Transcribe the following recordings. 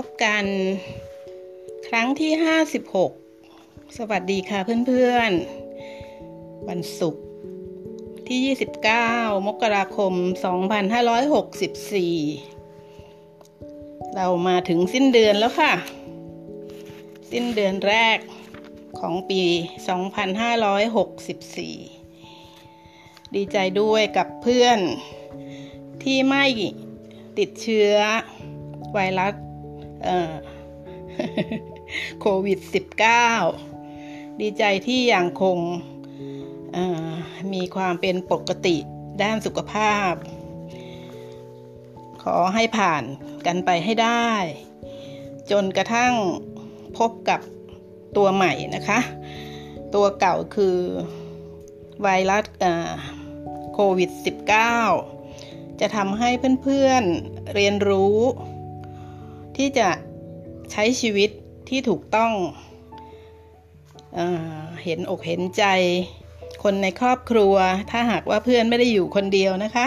พบกันครั้งที่ 56 สวัสดีค่ะเพื่อนๆ วันศุกร์ที่ 29 มกราคม 2564 เรามาถึงสิ้นเดือนแล้วค่ะ สิ้นเดือนแรกของปี 2564 ดีใจด้วยกับเพื่อนที่ไม่ติดเชื้อไวรัส โควิด -19 ดีใจที่ยังคงมีความเป็นปกติด้านสุขภาพ ขอให้ผ่านกันไปให้ได้ จนกระทั่งพบกับตัวใหม่นะคะ ตัวเก่าคือไวรัสโควิด -19 จะทำให้เพื่อนๆเรียนรู้ ที่จะใช้ชีวิตที่ถูกต้องเอเห็นอกเห็นใจ คนในครอบครัว ถ้าหากว่าเพื่อนไม่ได้อยู่คนเดียวนะคะ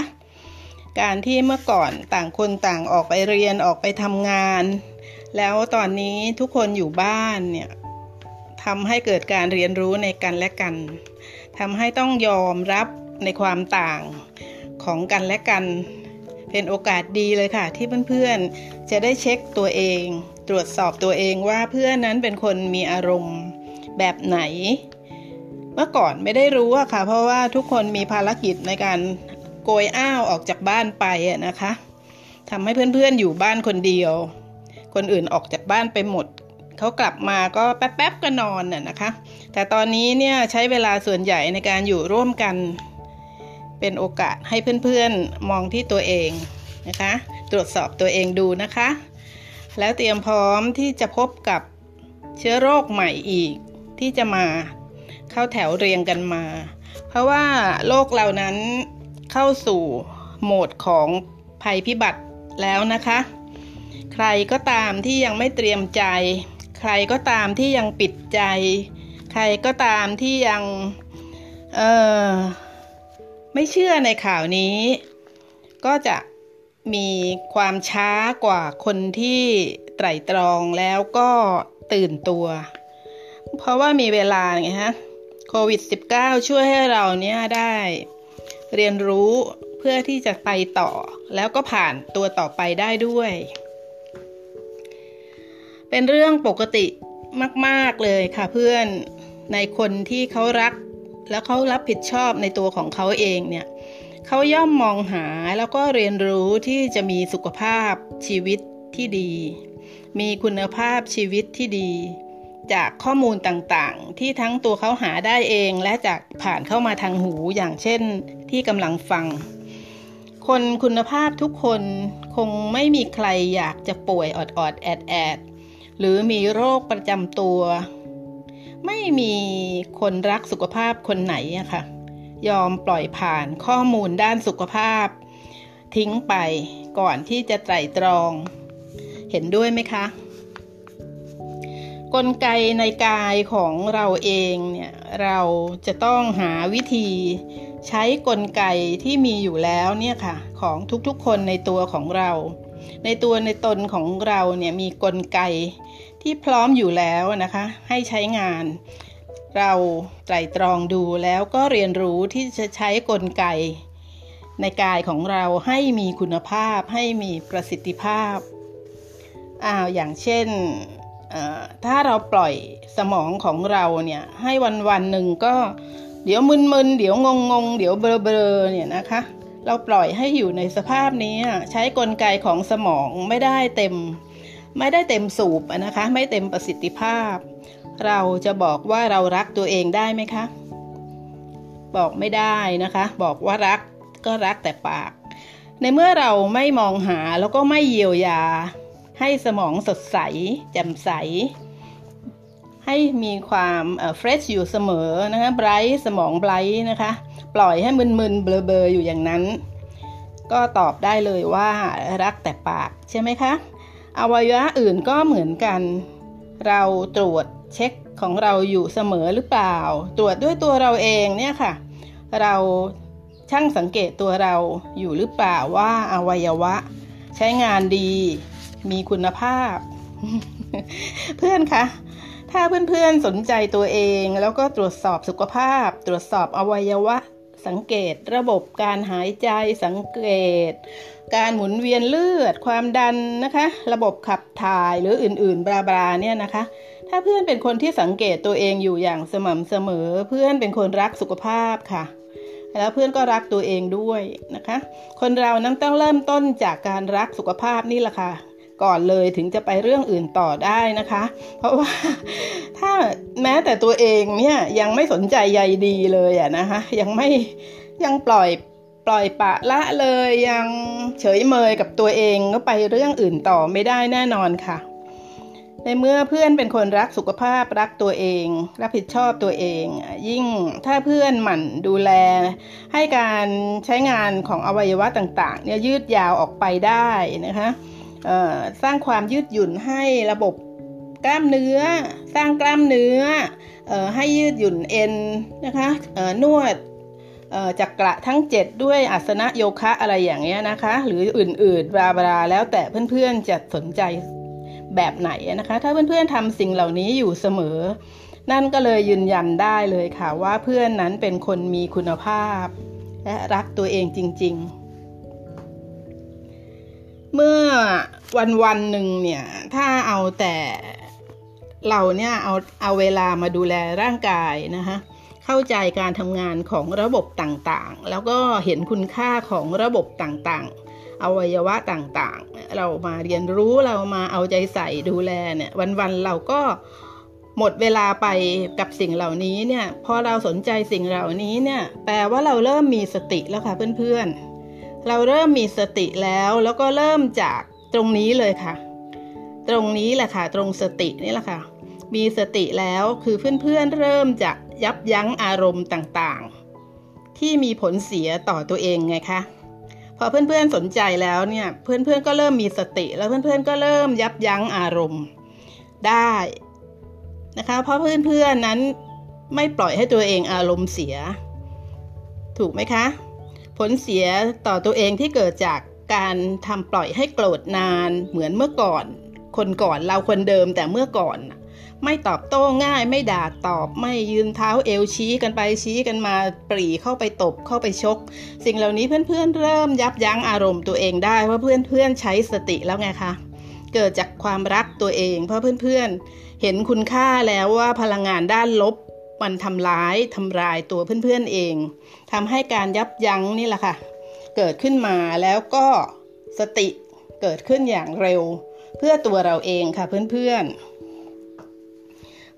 การที่เมื่อก่อนต่างคนต่างออกไปเรียนออกไปทำงาน แล้วตอนนี้ทุกคนอยู่บ้านเนี่ยทำให้เกิดการเรียนรู้ในกันและกันทำให้ต้องยอมรับในความต่างของกันและกัน เป็นโอกาสดีเลยค่ะ ที่เพื่อนๆ จะได้เช็คตัวเอง ตรวจสอบตัวเองว่าเพื่อนนั้นเป็นคนมีอารมณ์แบบไหน เมื่อก่อนไม่ได้รู้อะค่ะ เพราะว่าทุกคนมีภารกิจในการโกยอ้าวออกจากบ้านไปนะคะทำให้เพื่อนๆอยู่บ้านคนเดียว คนอื่นออกจากบ้านไปหมดเขากลับมาก็แป๊บๆก็นอนน่ะนะคะ แต่ตอนนี้เนี่ยใช้เวลาส่วนใหญ่ในการอยู่ร่วมกัน เป็นโอกาสให้เพื่อนๆมองที่ตัวเองนะคะ ตรวจสอบตัวเองดูนะคะ แล้วเตรียมพร้อมที่จะพบกับเชื้อโรคใหม่อีกที่จะมาเข้าแถวเรียงกันมา เพราะว่าโลกเหล่านั้นเข้าสู่โหมดของภัยพิบัติแล้วนะคะ ใครก็ตามที่ยังไม่เตรียมใจ ใครก็ตามที่ยังปิดใจ ใครก็ตามที่ยังเออ ไม่เชื่อในข่าวนี้ ก็จะมีความช้ากว่าคนที่ไตร่ตรองแล้วก็ตื่นตัว เพราะว่ามีเวลาไงฮะโควิด -19 ช่วยให้เราเนี่ยได้เรียนรู้เพื่อที่จะไปต่อ แล้วก็ผ่านตัวต่อไปได้ด้วย เป็นเรื่องปกติมาก ๆ เลยค่ะเพื่อนในคนที่เขารัก แล้วเขารับผิดชอบในตัวของเขาเองเนี่ยเขาย่อมมองหาแล้วก็เรียนรู้ที่จะมีสุขภาพชีวิตที่ดี มีคุณภาพชีวิตที่ดี จากข้อมูลต่างๆ ที่ทั้งตัวเขาหาได้เองและจากผ่านเข้ามาทางหูอย่างเช่นที่กำลังฟัง คนคุณภาพทุกคนคงไม่มีใครอยากจะป่วยออดๆแอดแอดหรือมีโรคประจำตัว ไม่มีคนรักสุขภาพคนไหนอะค่ะ ยอมปล่อยผ่านข้อมูลด้านสุขภาพ ทิ้งไปก่อนที่จะไตร่ตรอง เห็นด้วยไหมคะ กลไกในกายของเราเองเนี่ยเราจะต้องหาวิธีใช้กลไกที่มีอยู่แล้วเนี่ยค่ะ ของทุกๆคนในตัวของเรา ในตัวในตนของเราเนี่ยมีกลไกที่พร้อมอยู่แล้วนะคะ ให้ใช้งาน เราไตรตรองดูแล้วก็เรียนรู้ที่จะใช้กลไก ในกายของเราให้มีคุณภาพ ให้มีประสิทธิภาพอ้าวอย่างเช่นถ้าเราปล่อยสมองของเราเนี่ยให้วันวันหนึ่งก็เดี๋ยวมึนๆ เดี๋ยวงงงเดี๋ยวเบลอๆเนี่ยนะคะ เราปล่อยให้อยู่ในสภาพนี้ใช้กลไกของสมองไม่ได้เต็ม ไม่ได้เต็มสูบนะคะ ไม่เต็มประสิทธิภาพ เราจะบอกว่าเรารักตัวเองได้ไหมคะ บอกไม่ได้นะคะ บอกว่ารักก็รักแต่ปาก ในเมื่อเราไม่มองหาแล้วก็ไม่เยียวยา ให้สมองสดใส แจ่มใส ให้มีความ fresh อยู่เสมอนะคะ bright สมอง bright นะคะ ปล่อยให้มึนๆเบลอๆอยู่อย่างนั้น ก็ตอบได้เลยว่ารักแต่ปากใช่ไหมคะ อวัยวะอื่นก็เหมือนกัน เราตรวจเช็คของเราอยู่เสมอหรือเปล่า ตรวจด้วยตัวเราเองเนี่ยค่ะ เราช่างสังเกตตัวเราอยู่หรือเปล่าว่าอวัยวะ ใช้งานดีมีคุณภาพ เพื่อนคะถ้าเพื่อนๆสนใจตัวเอง แล้วก็ตรวจสอบสุขภาพ ตรวจสอบอวัยวะ สังเกตระบบการหายใจสังเกต การหมุนเวียนเลือดความดันนะคะ ระบบขับถ่ายหรืออื่นๆ บลาบลาเนี่ยนะคะ ถ้าเพื่อนเป็นคนที่สังเกตตัวเองอยู่อย่างสม่ำเสมอ เพื่อนเป็นคนรักสุขภาพค่ะแล้วเพื่อนก็รักตัวเองด้วยนะคะ คนเรานั้นต้องเริ่มต้นจากการรักสุขภาพนี่แหละค่ะ ก่อนเลยถึงจะไปเรื่องอื่นต่อได้นะคะ เพราะว่าถ้าแม้แต่ตัวเองเนี่ยยังไม่สนใจใยดีเลยอะนะคะ ยังไม่ยังปล่อยปล่อยปะละเลยยังเฉยเมยกับตัวเองก็ไปเรื่องอื่นต่อไม่ได้แน่นอนค่ะ ในเมื่อเพื่อนเป็นคนรักสุขภาพรักตัวเอง รับผิดชอบตัวเอง ยิ่งถ้าเพื่อนหมั่นดูแล ให้การใช้งานของอวัยวะต่างๆเนี่ยยืดยาวออกไปได้นะคะ สร้างความยืดหยุ่นให้ระบบกล้ามเนื้อ สร้างกล้ามเนื้ออให้ยืดหยุ่นเอ็นนะคะนวดจักระทั้ง 7 ด้วยอาสนะโยคะอะไรอย่างเงี้ยนะคะ หรืออื่นๆบราบราแล้วแต่เพื่อนๆจะสนใจแบบไหนนะคะ ถ้าเพื่อนๆทำสิ่งเหล่านี้อยู่เสมอ นั่นก็เลยยืนยันได้เลยค่ะว่าเพื่อนนั้นเป็นคนมีคุณภาพ และรักตัวเองจริง ๆ เมื่อวันวันหนึ่งเนี่ย ถ้าเอาแต่เราเนี่ยเอาเอาเวลามาดูแลร่างกายนะคะเข้าใจการทำงานของระบบต่างๆ แล้วก็เห็นคุณค่าของระบบต่างๆ อวัยวะต่างๆ เรามาเรียนรู้เรามาเอาใจใส่ดูแลเนี่ยวันๆเราก็หมดเวลาไปกับสิ่งเหล่านี้เนี่ยพอเราสนใจสิ่งเหล่านี้เนี่ยแปลว่าเราเริ่มมีสติแล้วค่ะเพื่อนๆ เราเริ่มมีสติแล้วแล้วก็เริ่มจากตรงนี้เลยค่ะ ตรงนี้แหละค่ะ ตรงสตินี่แหละค่ะ มีสติแล้วคือเพื่อนๆเริ่มจะยับยั้งอารมณ์ต่างๆ ที่มีผลเสียต่อตัวเองไงคะพอเพื่อนๆสนใจแล้วเนี่ยเพื่อนๆก็เริ่มมีสติแล้วเพื่อนๆก็เริ่มยับยั้งอารมณ์ได้นะคะ เพราะเพื่อนๆนั้นไม่ปล่อยให้ตัวเองอารมณ์เสีย ถูกไหมคะ ผลเสียต่อตัวเองที่เกิดจากการทำปล่อยให้โกรธนานเหมือนเมื่อก่อน คนก่อนเราคนเดิมแต่เมื่อก่อน ไม่ตอบโต้ง่ายไม่ด่าตอบไม่ยืนเท้าเอวชี้กันไปชี้กันมาปรีเข้าไปตบเข้าไปชก สิ่งเหล่านี้เพื่อนๆเริ่มยับยั้งอารมณ์ตัวเองได้เพราะเพื่อนๆใช้สติแล้วไงคะเกิดจากความรักตัวเอง เพราะเพื่อนๆเห็นคุณค่าแล้วว่าพลังงานด้านลบ มันทำร้ายทำลายตัวเพื่อนๆเองทำให้การยับยั้งนี่แหละค่ะ เกิดขึ้นมาแล้วก็สติเกิดขึ้นอย่างเร็ว เพื่อตัวเราเองค่ะเพื่อนๆ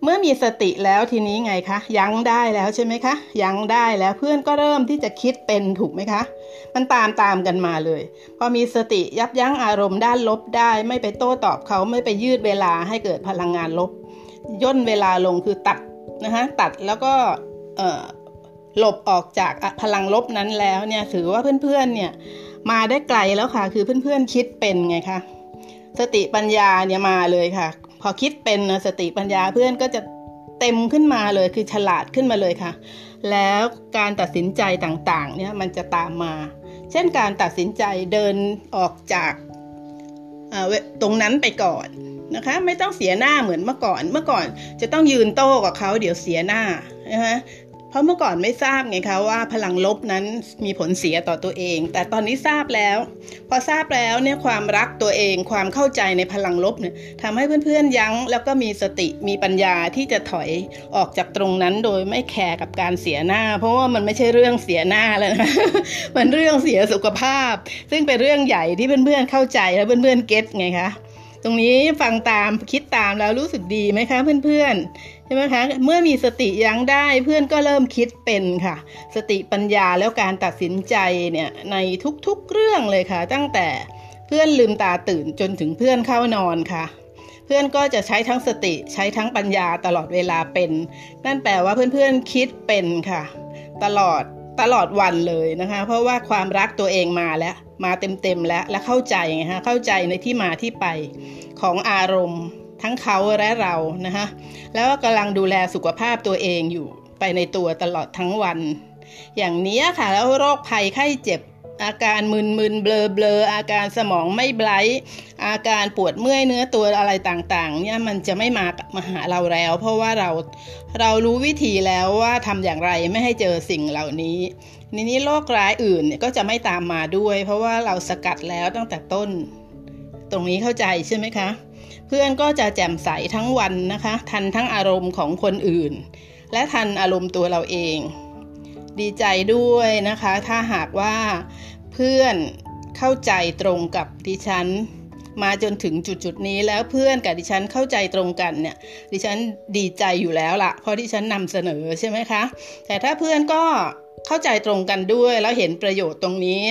เมื่อมีสติแล้วทีนี้ไงคะยั้งได้แล้วใช่ไหมคะยั้งได้แล้วเพื่อนก็เริ่มที่จะคิดเป็นถูกไหมคะ มันตามตามกันมาเลย พอมีสติยับยั้งอารมณ์ด้านลบได้ ไม่ไปโต้ตอบเขาไม่ไปยืดเวลาให้เกิดพลังงานลบ ย่นเวลาลงคือตัด นะคะตัดแล้วก็หลบออกจากพลังลบนั้นแล้วเนี่ยถือว่าเพื่อนๆเนี่ยมาได้ไกลแล้วค่ะ คือเพื่อนๆคิดเป็นไงคะสติปัญญาเนี่ยมาเลยค่ะ พอคิดเป็นสติปัญญาเพื่อนก็จะเต็มขึ้นมาเลยคือฉลาดขึ้นมาเลยค่ะ แล้วการตัดสินใจต่างๆเนี่ยมันจะตามมา เช่นการตัดสินใจเดินออกจากตรงนั้นไปก่อน นะคะ ไม่ต้องเสียหน้าเหมือนเมื่อก่อน เมื่อก่อนจะต้องยืนโต้กับเขาเดี๋ยวเสียหน้านะคะเพราะเมื่อก่อนไม่ทราบไงคะว่าพลังลบนั้นมีผลเสียต่อตัวเอง แต่ตอนนี้ทราบแล้ว พอทราบแล้วเนี่ยความรักตัวเองความเข้าใจในพลังลบเนี่ยทำให้เพื่อนๆยั้ง แล้วก็มีสติมีปัญญาที่จะถอยออกจากตรงนั้นโดยไม่แคร์กับการเสียหน้า เพราะว่ามันไม่ใช่เรื่องเสียหน้าแล้วนะมันเรื่องเสียสุขภาพ ซึ่งเป็นเรื่องใหญ่ที่เพื่อนๆเข้าใจและเพื่อนๆเก็ตไงคะ ตรงนี้ฟังตามคิดตามแล้วรู้สึกดีไหมคะเพื่อนๆใช่ไหมคะเมื่อมีสติยั้งได้เพื่อนก็เริ่มคิดเป็นค่ะ สติปัญญาแล้วการตัดสินใจเนี่ยในทุกๆเรื่องเลยค่ะ ตั้งแต่เพื่อนลืมตาตื่นจนถึงเพื่อนเข้านอนค่ะ เพื่อนก็จะใช้ทั้งสติใช้ทั้งปัญญาตลอดเวลาเป็น นั่นแปลว่าเพื่อนๆคิดเป็นค่ะ ตลอดตลอดวันเลยนะคะ เพราะว่าความรักตัวเองมาแล้ว มาเต็มๆแล้วและเข้าใจไงฮะเข้าใจในที่มาที่ไปของอารมณ์ทั้งเขาและเรานะคะแล้วก็กำลังดูแลสุขภาพตัวเองอยู่ไปในตัวตลอดทั้งวัน อย่างนี้ค่ะแล้วโรคภัยไข้เจ็บอาการมึนมึนเบลอเบลออาการสมองไม่ไบรท์อาการปวดเมื่อยเนื้อตัวอะไรต่างๆ เนี่ยมันจะไม่มามาหาเราแล้ว เพราะว่าเราเรารู้วิธีแล้วว่าทำอย่างไรไม่ให้เจอสิ่งเหล่านี้ ทีนี้โรคร้ายอื่นเนี่ยก็จะไม่ตามมาด้วย เพราะว่าเราสกัดแล้วตั้งแต่ต้น ตรงนี้เข้าใจใช่ไหมคะ เพื่อนก็จะแจ่มใสทั้งวันนะคะ ทันทั้งอารมณ์ของคนอื่น และทันอารมณ์ตัวเราเอง ดีใจด้วยนะคะ ถ้าหากว่าเพื่อนเข้าใจตรงกับดิฉันมาจนถึงจุดจุดนี้แล้วเพื่อนกับดิฉันเข้าใจตรงกันเนี่ยดิฉันดีใจอยู่แล้วละเพราะดิฉันนำเสนอใช่ไหมคะ แต่ถ้าเพื่อนก็ เข้าใจตรงกันด้วยแล้วเห็นประโยชน์ตรงนี้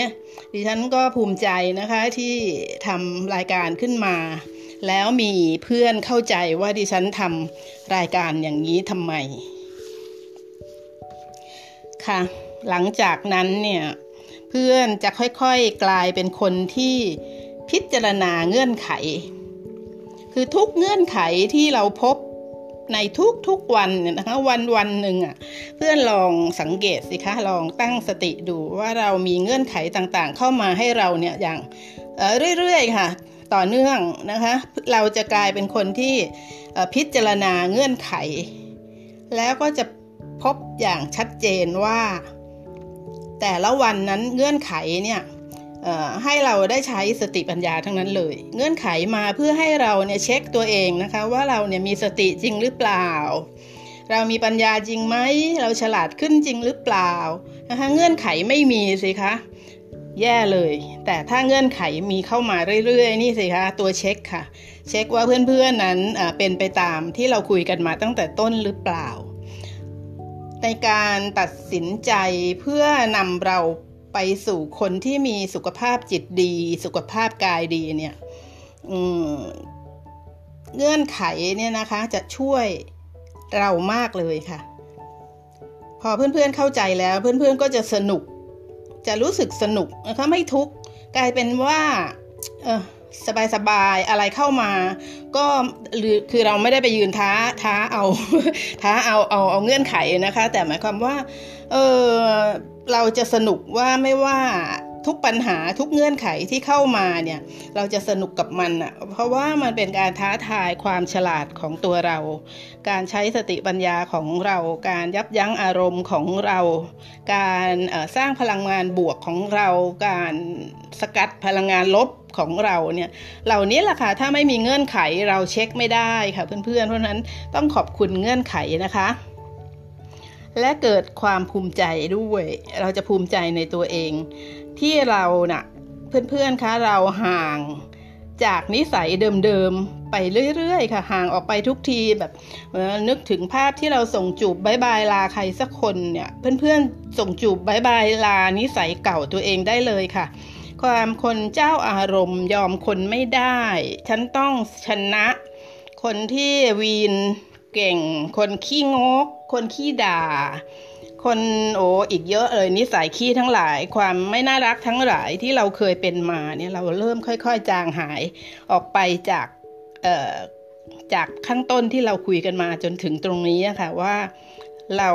ดิฉันก็ภูมิใจนะคะที่ทำรายการขึ้นมา แล้วมีเพื่อนเข้าใจว่าดิฉันทำรายการอย่างนี้ทำไม ค่ะ หลังจากนั้นเนี่ยเพื่อนจะค่อยๆกลายเป็นคนที่พิจารณาเงื่อนไข คือทุกเงื่อนไขที่เราพบ ในทุกๆวันเนี่ยนะคะวันวันหนึ่งอะเพื่อนลองสังเกตสิคะลองตั้งสติดูว่าเรามีเงื่อนไขต่างๆ เข้ามาให้เราเนี่ยอย่างเรื่อยๆค่ะ ต่อเนื่องนะคะ เราจะกลายเป็นคนที่พิจารณาเงื่อนไข แล้วก็จะพบอย่างชัดเจนว่า แต่ละวันนั้นเงื่อนไขเนี่ย ให้เราได้ใช้สติปัญญาทั้งนั้นเลย เงื่อนไขมาเพื่อให้เราเนี่ยเช็คตัวเองนะคะ ว่าเราเนี่ยมีสติจริงหรือเปล่า เรามีปัญญาจริงไหมเราฉลาดขึ้นจริงหรือเปล่านะคะเงื่อนไขไม่มีสิคะแย่เลย แต่ถ้าเงื่อนไขมีเข้ามาเรื่อยๆ นี่สิคะตัวเช็คค่ะ เช็คว่าเพื่อนๆนั้นเป็นไปตามที่เราคุยกันมาตั้งแต่ต้นหรือเปล่า ในการตัดสินใจเพื่อนำเรา ไปสู่คนที่มีสุขภาพจิตดี สุขภาพกายดีเนี่ยเงื่อนไขเนี่ยนะคะ จะช่วยเรามากเลยค่ะ พอเพื่อนๆเข้าใจแล้วเพื่อนๆก็จะสนุก จะรู้สึกสนุกนะคะไม่ทุกข์กลายเป็นว่าเออสบายอะไรเข้ามา ก็หรือคือเราไม่ได้ไปยืนท้าท้าเอาท้าเอาเอาเอาเงื่อนไขนะคะ แต่หมายความว่า เออ เราจะสนุกว่าไม่ว่าทุกปัญหาทุกเงื่อนไขที่เข้ามาเนี่ย เราจะสนุกกับมันอะ เพราะว่ามันเป็นการท้าทายความฉลาดของตัวเรา การใช้สติปัญญาของเรา การยับยั้งอารมณ์ของเรา การสร้างพลังงานบวกของเรา การสกัดพลังงานลบของเราเนี่ย เหล่านี้แหละค่ะถ้าไม่มีเงื่อนไขเราเช็คไม่ได้ค่ะเพื่อนๆเพราะนั้นต้องขอบคุณเงื่อนไขนะคะ และเกิดความภูมิใจด้วย เราจะภูมิใจในตัวเอง ที่เรานะ่ะเพื่อนๆคะเราห่างจากนิสัยเดิมๆ ไปเรื่อยๆ ค่ะ ห่างออกไปทุกทีแบบนึกถึงภาพที่เราส่งจูบ bye bye ลาใครสักคนเนี่ย เพื่อนๆ ส่งจูบ bye bye ลานิสัยเก่าตัวเองได้เลยค่ะ ความคนเจ้าอารมณ์ยอมคนไม่ได้ ฉันต้องชนะ คนที่วีนเก่ง คนขี้งก คนขี้ด่า คนโอ้อีกเยอะเลยนิสัยขี้ทั้งหลาย ความไม่น่ารักทั้งหลายที่เราเคยเป็นมาเนี่ยเราเริ่มค่อย ๆ จางหายออกไปจากเอ่อจากขั้นต้นที่เราคุยกันมาจนถึงตรงนี้ค่ะว่าเรา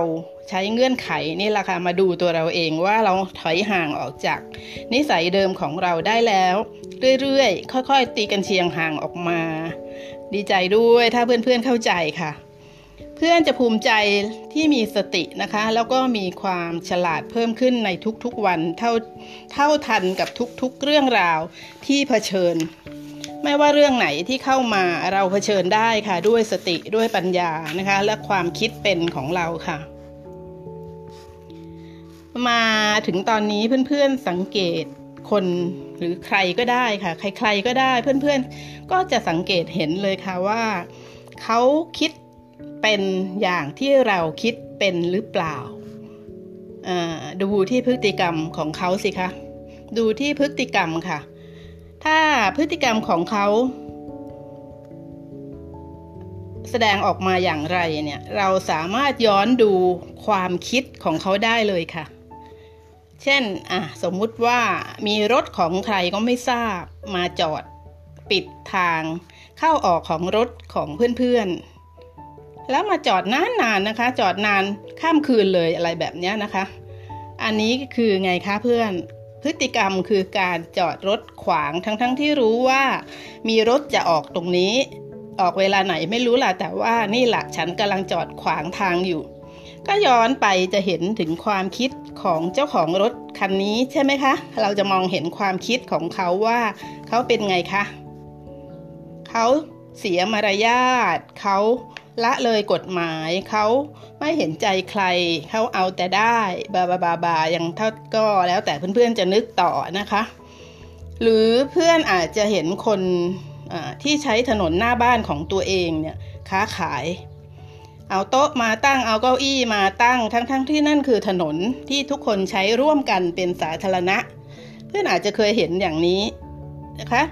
ใช้เงื่อนไขนี่แหละค่ะมาดูตัวเราเองว่าเราถอยห่างออกจาก นิสัยเดิมของเราได้แล้ว เรื่อยๆ ค่อยๆ ตีกันเชียงห่างออกมา ดีใจด้วยถ้าเพื่อนๆเข้าใจค่ะ เพื่อนจะภูมิใจที่มีสตินะคะ แล้วก็มีความฉลาดเพิ่มขึ้นในทุกๆวันเท่าเท่าทันกับทุกๆเรื่องราวที่เผชิญ ไม่ว่าเรื่องไหนที่เข้ามาเราเผชิญได้ค่ะ ด้วยสติด้วยปัญญานะคะ และความคิดเป็นของเราค่ะ มาถึงตอนนี้เพื่อนๆสังเกตคนหรือใครก็ได้ค่ะ ใครๆก็ได้เพื่อนๆก็จะสังเกตเห็นเลยค่ะว่าเขาคิด เป็นอย่างที่เราคิดเป็นหรือเปล่า ดูที่พฤติกรรมของเขาสิคะ ดูที่พฤติกรรมค่ะ ถ้าพฤติกรรมของเขา แสดงออกมาอย่างไรเนี่ย เราสามารถย้อนดูความคิดของเขาได้เลยค่ะ เช่นอะสมมุติว่ามีรถของใครก็ไม่ทราบมาจอดปิดทางเข้าออกของรถของเพื่อนๆ แล้วมาจอดนานๆนนะคะ จอดนานข้ามคืนเลยอะไรแบบนี้นะคะ อันนี้คือไงคะเพื่อนพฤติกรรมคือการจอดรถขวางทั้งๆทที่รู้ว่า มีรถจะออกตรงนี้ ออกเวลาไหนไม่รู้ล่ะ แต่ว่านี่แหละฉันกำลังจอดขวางทางอยู่ ก็ย้อนไปจะเห็นถึงความคิดของเจ้าของรถคันนี้ใช่ไหมคะ เราจะมองเห็นความคิดของเขาว่าเขาเป็นไงคะเขาเสียมารยาทเขา ละเลยกฎหมายเขาไม่เห็นใจใครเขาเอาแต่ได้บาบาบาบาอย่างเท่าก็แล้วแต่เพื่อนๆจะนึกต่อนะคะ หรือเพื่อนอาจจะเห็นคนที่ใช้ถนนหน้าบ้านของตัวเองเนี่ยค้าขาย เอาโต๊ะมาตั้งเอาเก้าอี้มาตั้งทั้งๆทที่นั่นคือถนนที่ทุกคนใช้ร่วมกันเป็นสาธารณะ เพื่อนอาจจะเคยเห็นอย่างนี้นะคะ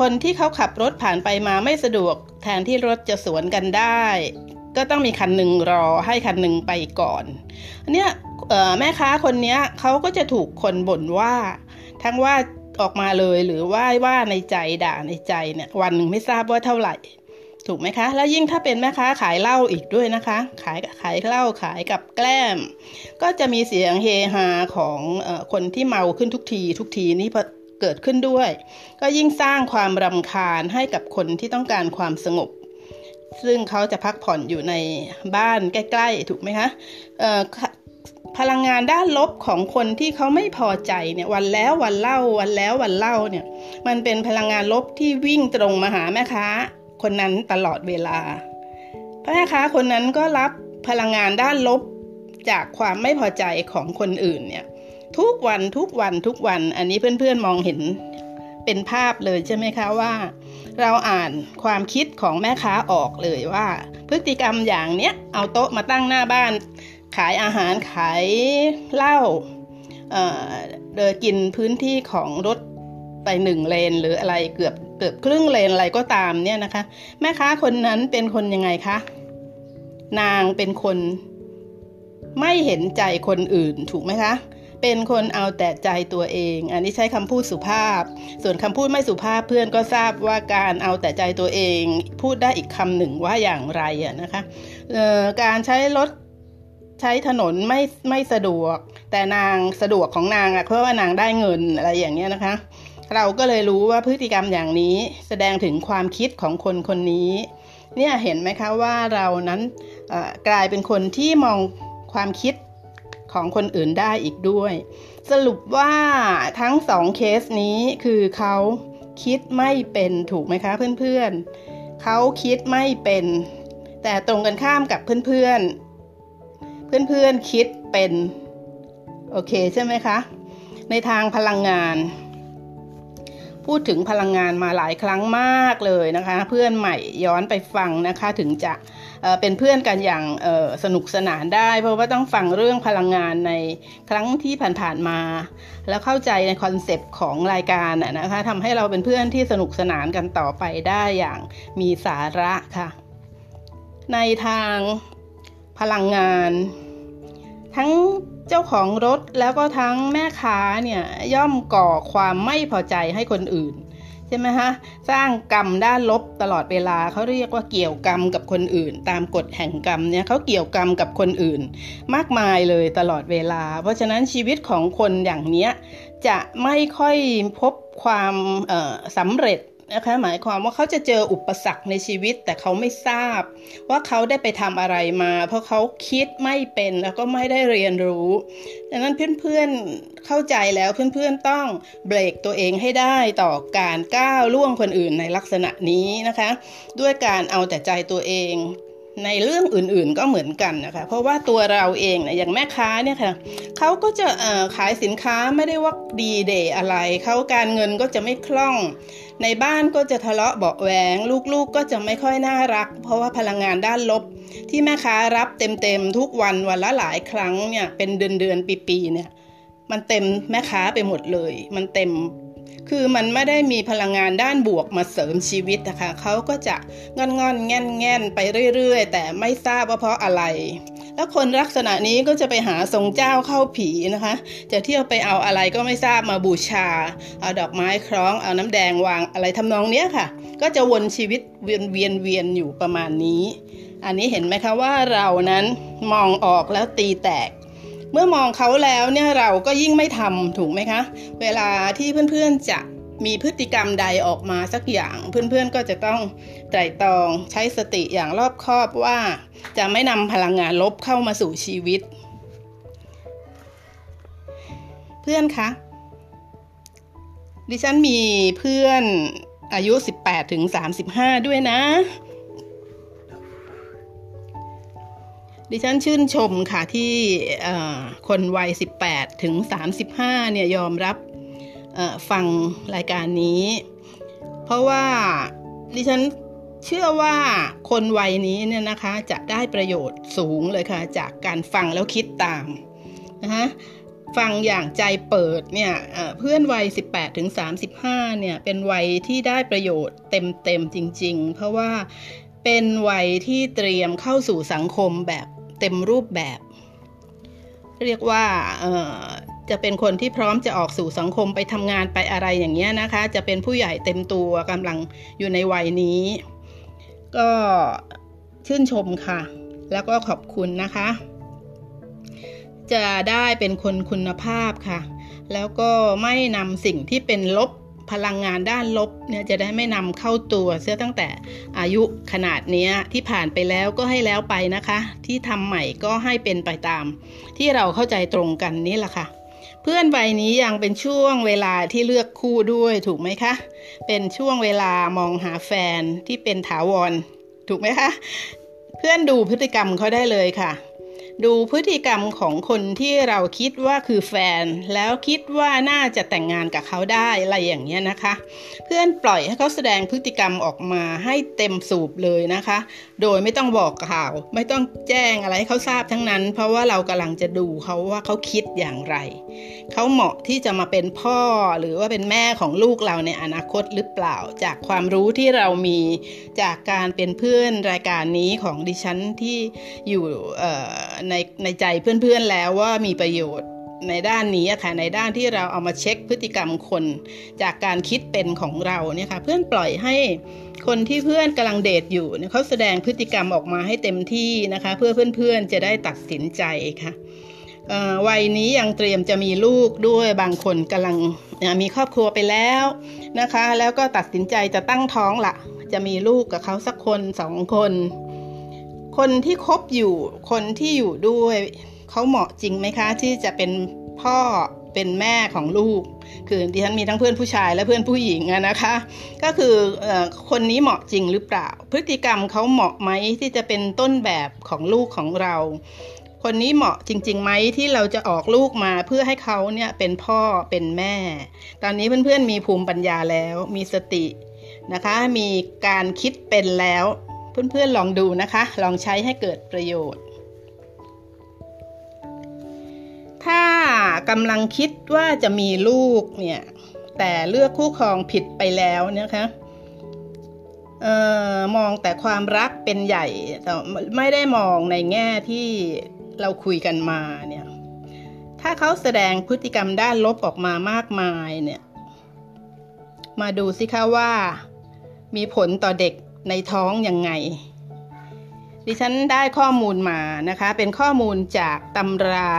คนที่เขาขับรถผ่านไปมาไม่สะดวก ทนที่รถจะสวนกันได้ ก็ต้องมีคันหนึ่งรอให้คันหนึ่งไปก่อนอันเนี้ยแม่ค้าคนนี้เขาก็จะถูกคนบ่นว่า ทั้งว่าออกมาเลยหรือว่าว่าในใจด่าในใจเนี่ยวันหนึ่งไม่ทราบว่าเท่าไหร่ ถูกไหมคะ แล้วยิ่งถ้าเป็นแม่ค้าขายเหล้าอีกด้วยนะคะ ขายขายเหล้าขายกับแกล้ม ก็จะมีเสียงเฮฮาของอคนที่เมาขึ้นทุกที ทุกทีนี่ เกิดขึ้นด้วย ก็ยิ่งสร้างความรำคาญให้กับคนที่ต้องการความสงบ ซึ่งเขาจะพักผ่อนอยู่ในบ้านใกล้ ๆ ถูกไหมคะพลังงานด้านลบของคนที่เขาไม่พอใจเนี่ยวันแล้ววันเล่าวันแล้ววันเล่าเนี่ยมันเป็นพลังงานลบที่วิ่งตรงมาหาแม่ค้า คนนั้นตลอดเวลาแม่ค้าคนนั้นก็รับพลังงานด้านลบจากความไม่พอใจของคนอื่นเนี่ย ทุกวันทุกวันทุกวัน อันนี้เพื่อนๆมองเห็นเป็นภาพเลยใช่ไหมคะว่า เราอ่านความคิดของแม่ค้าออกเลยว่า พฤติกรรมอย่างเนี้ยเอาโต๊ะมาตั้งหน้าบ้าน ขายอาหารขายเหล้าเดินกินพื้นที่ของรถไปหนึ่งเลนหรืออะไรเกือบเกือบครึ่งเลนอะไรก็ตามเนี่ยนะคะ แม่ค้าคนนั้นเป็นคนยังไงคะนางเป็นคนไม่เห็นใจคนอื่นถูกไหมคะ เป็นคนเอาแต่ใจตัวเอง อันนี้ใช้คำพูดสุภาพ ส่วนคำพูดไม่สุภาพเพื่อนก็ทราบว่าการเอาแต่ใจตัวเอง พูดได้อีกคำหนึ่งว่าอย่างไรอะนะคะการใช้รถใช้ถนนไม่ไม่สะดวก แต่นางสะดวกของนางอะเพราะว่านางได้เงินอะไรอย่างเงี้ยนะคะ เราก็เลยรู้ว่าพฤติกรรมอย่างนี้แสดงถึงความคิดของคนคนนี้ เนี่ยเห็นไหมคะว่าเรานั้นกลายเป็นคนที่มองความคิด ของคนอื่นได้อีกด้วย สรุปว่าทั้งสองเคสนี้คือเขาคิดไม่เป็นถูกไหมคะเพื่อนๆเขาคิดไม่เป็น แต่ตรงกันข้ามกับเพื่อนๆ เพื่อนๆคิดเป็นโอเคใช่ไหมคะ ในทางพลังงาน พูดถึงพลังงานมาหลายครั้งมากเลยนะคะ เพื่อนใหม่ย้อนไปฟังนะคะถึงจะ เป็นเพื่อนกันอย่างสนุกสนานได้ เพราะว่าต้องฟังเรื่องพลังงานในครั้งที่ผ่านๆมา แล้วเข้าใจในคอนเซปต์ของรายการนะคะทำให้เราเป็นเพื่อนที่สนุกสนานกันต่อไปได้อย่างมีสาระค่ะ ในทางพลังงาน ทั้งเจ้าของรถแล้วก็ทั้งแม่ค้าเนี่ยย่อมก่อความไม่พอใจให้คนอื่น ใช่ไหมฮะสร้างกรรมด้านลบตลอดเวลาเขาเรียกว่าเกี่ยวกรรมกับคนอื่น ตามกฎแห่งกรรมเนี่ยเขาเกี่ยวกรรมกับคนอื่น มากมายเลยตลอดเวลา เพราะฉะนั้นชีวิตของคนอย่างเนี้ยจะไม่ค่อยพบความสำเร็จ นะคะหมายความว่าเขาจะเจออุปสรรคในชีวิต แต่เขาไม่ทราบ ว่าเขาได้ไปทำอะไรมา เพราะเขาคิดไม่เป็นแล้วก็ไม่ได้เรียนรู้ดังนั้นเพื่อนๆเข้าใจแล้วเพื่อนๆต้องเบรกตัวเองให้ได้ต่อการก้าวล่วงคนอื่นในลักษณะนี้นะคะ ด้วยการเอาแต่ใจตัวเอง ในเรื่องอื่นๆก็เหมือนกันนะคะ เพราะว่าตัวเราเองเนี่ยอย่างแม่ค้าเนี่ยค่ะเขาก็จะขายสินค้าไม่ได้ว่าดีเดย์อะไรเขาการเงินก็จะไม่คล่อง ในบ้านก็จะทะเลาะเบาแหวง ลูกๆกก็จะไม่ค่อยน่ารัก เพราะว่าพลังงานด้านลบ ที่แม่ค้ารับเต็มๆทุกวันวันละหลายครั้งเนี่ยเป็นเดือนๆปีๆเนี่ยมันเต็มแม่ค้าไปหมดเลย มันเต็ม คือมันไม่ได้มีพลังงานด้านบวกมาเสริมชีวิตนะคะเขาก็จะงอนงอนแง่นแง่นไปเรื่อยๆ แต่ไม่ทราบว่าเพราะอะไร แล้วคนลักษณะนี้ก็จะไปหาทรงเจ้าเข้าผีนะคะ จะเที่ยวไปเอาอะไรก็ไม่ทราบมาบูชา เอาดอกไม้คล้องเอาน้ำแดงวางอะไรทำนองเนี้ยค่ะ ก็จะวนชีวิตเวียนเวียนเวียนอยู่ประมาณนี้ อันนี้เห็นไหมคะว่าเรานั้นมองออกแล้วตีแตก เมื่อมองเขาแล้วเนี่ยเราก็ยิ่งไม่ทำถูกไหมคะ เวลาที่เพื่อนๆจะมีพฤติกรรมใดออกมาสักอย่างเพื่อนๆก็จะต้องไตร่ตรองใช้สติอย่างรอบคอบว่า จะไม่นำพลังงานลบเข้ามาสู่ชีวิต เพื่อนคะดิฉันมีเพื่อนอายุ 18ถึง35 ด้วยนะ ดิฉันชื่นชมค่ะที่คนวัย 18 ถึง 35 เนี่ยยอมรับฟังรายการนี้ เพราะว่าดิฉันเชื่อว่าคนวัยนี้เนี่ยนะคะจะได้ประโยชน์สูงเลยค่ะ จากการฟังแล้วคิดตามนะคะฟังอย่างใจเปิดเนี่ยเพื่อนวัย 18ถึง35 เนี่ยเป็นวัยที่ได้ประโยชน์เต็มๆจริง ๆ เพราะว่าเป็นวัยที่เตรียมเข้าสู่สังคมแบบ เต็มรูปแบบ เรียกว่าจะเป็นคนที่พร้อมจะออกสู่สังคมไปทำงานไปอะไรอย่างเงี้ยนะคะ จะเป็นผู้ใหญ่เต็มตัวกำลังอยู่ในวัยนี้ ก็ชื่นชมค่ะ แล้วก็ขอบคุณนะคะ จะได้เป็นคนคุณภาพค่ะ แล้วก็ไม่นำสิ่งที่เป็นลบ พลังงานด้านลบเนี่ยจะได้ไม่นำเข้าตัวเสียตั้งแต่อายุขนาดนี้ที่ผ่านไปแล้วก็ให้แล้วไปนะคะ ที่ทำใหม่ก็ให้เป็นไปตาม ที่เราเข้าใจตรงกันนี่แหละค่ะเพื่อนวัยนี้ยังเป็นช่วงเวลาที่เลือกคู่ด้วยถูกไหมคะ เป็นช่วงเวลามองหาแฟนที่เป็นถาวร ถูกไหมคะ เพื่อนดูพฤติกรรมเขาได้เลยค่ะ ดูพฤติกรรมของคนที่เราคิดว่าคือแฟน แล้วคิดว่าน่าจะแต่งงานกับเขาได้อะไรอย่างเงี้ยนะคะ เพื่อนปล่อยให้เขาแสดงพฤติกรรมออกมาให้เต็มสูบเลยนะคะ โดยไม่ต้องบอกข่าว ไม่ต้องแจ้งอะไรให้เขาทราบทั้งนั้น เพราะว่าเรากำลังจะดูเขาว่าเขาคิดอย่างไร เขาเหมาะที่จะมาเป็นพ่อหรือว่าเป็นแม่ของลูกเราในอนาคตหรือเปล่า จากความรู้ที่เรามีจากการเป็นเพื่อนรายการนี้ของดิฉันที่อยู่ในในใจเพื่อนๆแล้วว่ามีประโยชน์ในด้านนี้ค่ะในด้านที่เราเอามาเช็คพฤติกรรมคน จากการคิดเป็นของเราเนี่ยค่ะเพื่อนปล่อยให้คนที่เพื่อนกำลังเดทอยู่เนี่ยเขาแสดงพฤติกรรมออกมาให้เต็มที่นะคะ เพื่อเพื่อนๆจะได้ตัดสินใจค่ะวัยนี้ยังเตรียมจะมีลูกด้วยบางคนกำลังมีครอบครัวไปแล้วนะคะ แล้วก็ตัดสินใจจะตั้งท้องละจะมีลูกกับเขาสักคนสองคน คนที่คบอยู่คนที่อยู่ด้วยเขาเหมาะจริงไหมคะ ที่จะเป็นพ่อเป็นแม่ของลูก คือดิฉันมีทั้งเพื่อนผู้ชายและเพื่อนผู้หญิงนะคะ ก็คืออคนนี้เหมาะจริงหรือเปล่า พฤติกรรมเขาเหมาะไหมที่จะเป็นต้นแบบของลูกของเรา คนนี้เหมาะจริงๆไหมที่เราจะออกลูกมาเพื่อให้เขาเนี่ยเป็นพ่อเป็นแม่ ตอนนี้เพื่อนๆมีภูมิปัญญาแล้ว มีสตินะคะ มีการคิดเป็นแล้ว เพื่อนๆลองดูนะคะ ลองใช้ให้เกิดประโยชน์ ถ้ากำลังคิดว่าจะมีลูกเนี่ย แต่เลือกคู่ครองผิดไปแล้วนะคะเออมองแต่ความรักเป็นใหญ่แต่ไม่ได้มองในแง่ที่เราคุยกันมาเนี่ย ถ้าเขาแสดงพฤติกรรมด้านลบออกมามากมายเนี่ย มาดูสิคะว่า มีผลต่อเด็ก ในท้องยังไง ดิฉันได้ข้อมูลมานะคะ เป็นข้อมูลจากตำรา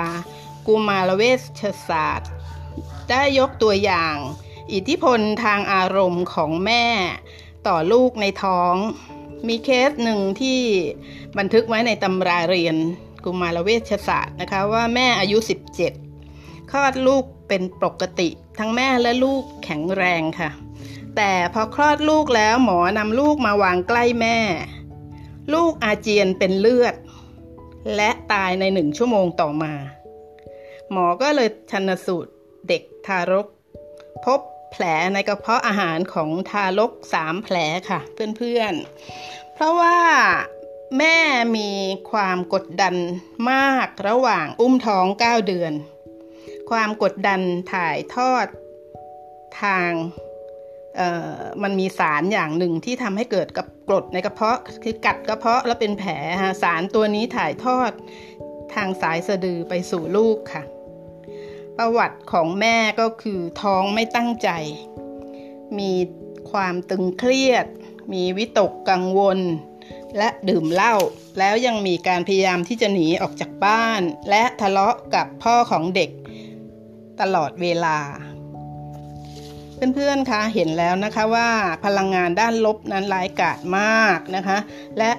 กุมารเวชศาสตร์ ได้ยกตัวอย่าง อิทธิพลทางอารมณ์ของแม่ต่อลูกในท้อง มีเคสหนึ่งที่บันทึกไว้ในตำราเรียนกุมารเวชศาสตร์นะคะว่าแม่อายุ 17คลอดลูกเป็นปกติ ทั้งแม่และลูกแข็งแรงค่ะ แต่พอคลอดลูกแล้วหมอนำลูกมาวางใกล้แม่ ลูกอาเจียนเป็นเลือด และตายในหนึ่งชั่วโมงต่อมา หมอก็เลยชันสูตรเด็กทารก พบแผลในกระเพาะอาหารของทารกสามแผลค่ะ เพื่อนๆ เพราะว่าแม่มีความกดดันมากระหว่างอุ้มท้องเก้าเดือน ความกดดันถ่ายทอดทาง มันมีสารอย่างหนึ่งที่ทำให้เกิดกับกรดในกระเพาะคือกัดกระเพาะแล้วเป็นแผลฮะสารตัวนี้ถ่ายทอดทางสายสะดือไปสู่ลูกค่ะ ประวัติของแม่ก็คือท้องไม่ตั้งใจ มีความตึงเครียด มีวิตกกังวล และดื่มเหล้าแล้วยังมีการพยายามที่จะหนีออกจากบ้าน และทะเลาะกับพ่อของเด็กตลอดเวลา เพื่อนๆคะเห็นแล้วนะคะว่าพลังงานด้านลบนั้นร้ายกาจมากนะคะ และ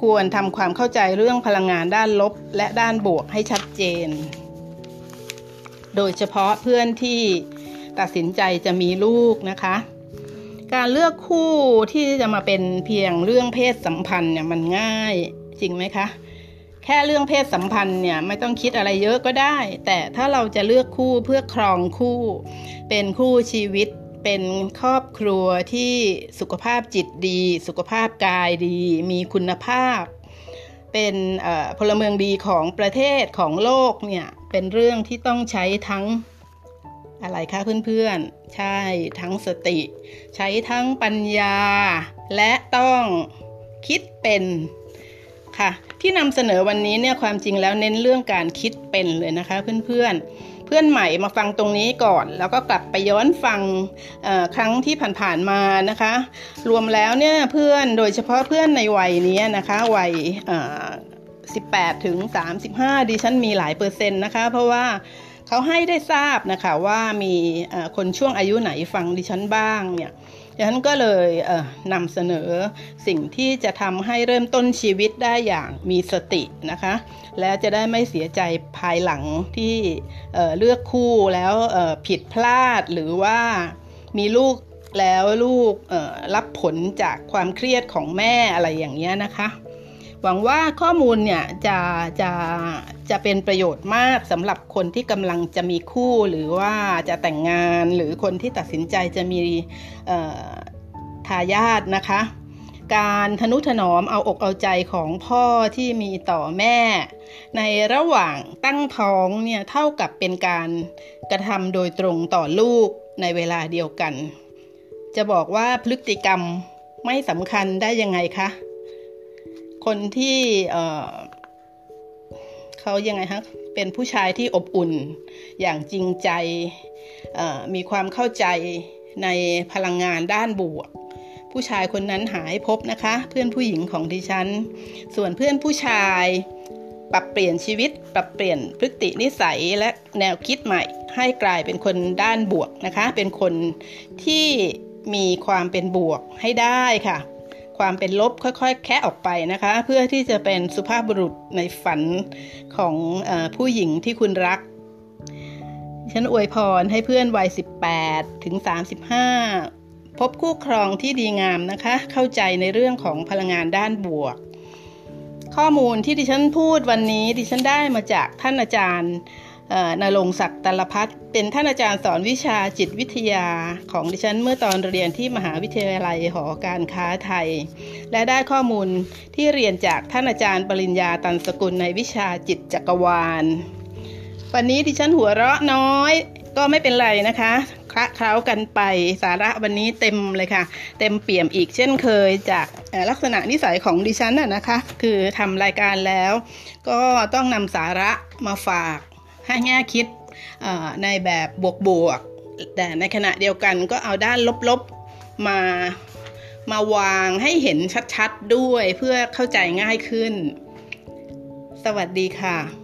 ควรทำความเข้าใจเรื่องพลังงานด้านลบและด้านบวกให้ชัดเจน โดยเฉพาะเพื่อนที่ตัดสินใจจะมีลูกนะคะ การเลือกคู่ที่จะมาเป็นเพียงเรื่องเพศสัมพันธ์เนี่ยมันง่ายจริงไหมคะแค่เรื่องเพศสัมพันธ์เนี่ยไม่ต้องคิดอะไรเยอะก็ได้ แต่ถ้าเราจะเลือกคู่เพื่อครองคู่ เป็นคู่ชีวิต เป็นครอบครัวที่สุขภาพจิตดี สุขภาพกายดี มีคุณภาพ เป็นพลเมืองดีของประเทศของโลกเนี่ยเป็นเรื่องที่ต้องใช้ทั้งอะไรคะเพื่อนๆ ใช่ทั้งสติ ใช้ทั้งปัญญา และต้องคิดเป็นค่ะที่นำเสนอวันนี้เนี่ยความจริงแล้วเน้นเรื่องการคิดเป็นเลยนะคะเพื่อนๆ พื่อนใหม่มาฟังตรงนี้ก่อน แล้วก็กลับไปย้อนฟังครั้งที่ผ่านๆมานะคะ รวมแล้วเนี่ยเพื่อนโดยเฉพาะเพื่อนในวัยนี้นะคะวัย18ถึง35ดิฉันมีหลายเปอร์เซ็นต์นะคะ เพราะว่าเขาให้ได้ทราบนะคะว่ามีคนช่วงอายุไหนฟังดิฉันบ้างเนี่ย ดิฉันก็เลยเนำเสนอสิ่งที่จะทำให้เริ่มต้นชีวิตได้อย่างมีสตินะคะ และจะได้ไม่เสียใจภายหลังที่เเลือกคู่แล้วผิดพลาดหรือว่ามีลูกแล้วลูกรับผลจากความเครียดของแม่อะไรอย่างเงี้ยนะคะ หวังว่าข้อมูลเนี่ยจะจะจะเป็นประโยชน์มากสำหรับคนที่กำลังจะมีคู่หรือว่าจะแต่งงานหรือคนที่ตัดสินใจจะมีทายาทนะคะ การทนุถนอมเอาอกเอาใจของพ่อที่มีต่อแม่ ในระหว่างตั้งท้องเนี่ยเท่ากับเป็นการกระทำโดยตรงต่อลูกในเวลาเดียวกัน จะบอกว่าพฤติกรรมไม่สำคัญได้ยังไงคะ คนที่เขายังไงฮะเป็นผู้ชายที่อบอุ่น อย่างจริงใจมีความเข้าใจในพลังงานด้านบวก ผู้ชายคนนั้นหายพบนะคะ เพื่อนผู้หญิงของดิฉัน ส่วนเพื่อนผู้ชายปรับเปลี่ยนชีวิต ปรับเปลี่ยนพฤตินิสัยและแนวคิดใหม่ ให้กลายเป็นคนด้านบวกนะคะ เป็นคนที่มีความเป็นบวกให้ได้ค่ะ ความเป็นลบค่อยๆ แคะออกไปนะคะ เพื่อที่จะเป็นสุภาพบุรุษในฝันของอผู้หญิงที่คุณรัก ฉันอวยพรให้เพื่อนวัย 18 ถึง 35 พบคู่ครองที่ดีงามนะคะ เข้าใจในเรื่องของพลังงานด้านบวก ข้อมูลที่ดิฉันพูดวันนี้ดิฉันได้มาจากท่านอาจารย์ นรงศักดิ์ตลพัฒเป็นท่านอาจารย์สอนวิชาจิตวิทยาของดิฉันเมื่อตอนเรียนที่มหาวิทยาลัยหอการค้าไทย และได้ข้อมูลที่เรียนจากท่านอาจารย์ปริญญาตันสกุลในวิชาจิตจักรวาล วันนี้ดิฉันหัวเราะน้อยก็ไม่เป็นไรนะคะคละเคล้ากันไปสาระวันนี้เต็มเลยค่ะ เต็มเปี่ยมอีกเช่นเคยจากลักษณะนิสัยของดิฉันน่ะนะคะ คือทำรายการแล้ว ก็ต้องนำสาระมาฝาก ให้แง่คิดในแบบบวกๆ แต่ในขณะเดียวกันก็เอาด้านลบๆ มามาวางให้เห็นชัดๆ ด้วยเพื่อเข้าใจง่ายขึ้น สวัสดีค่ะ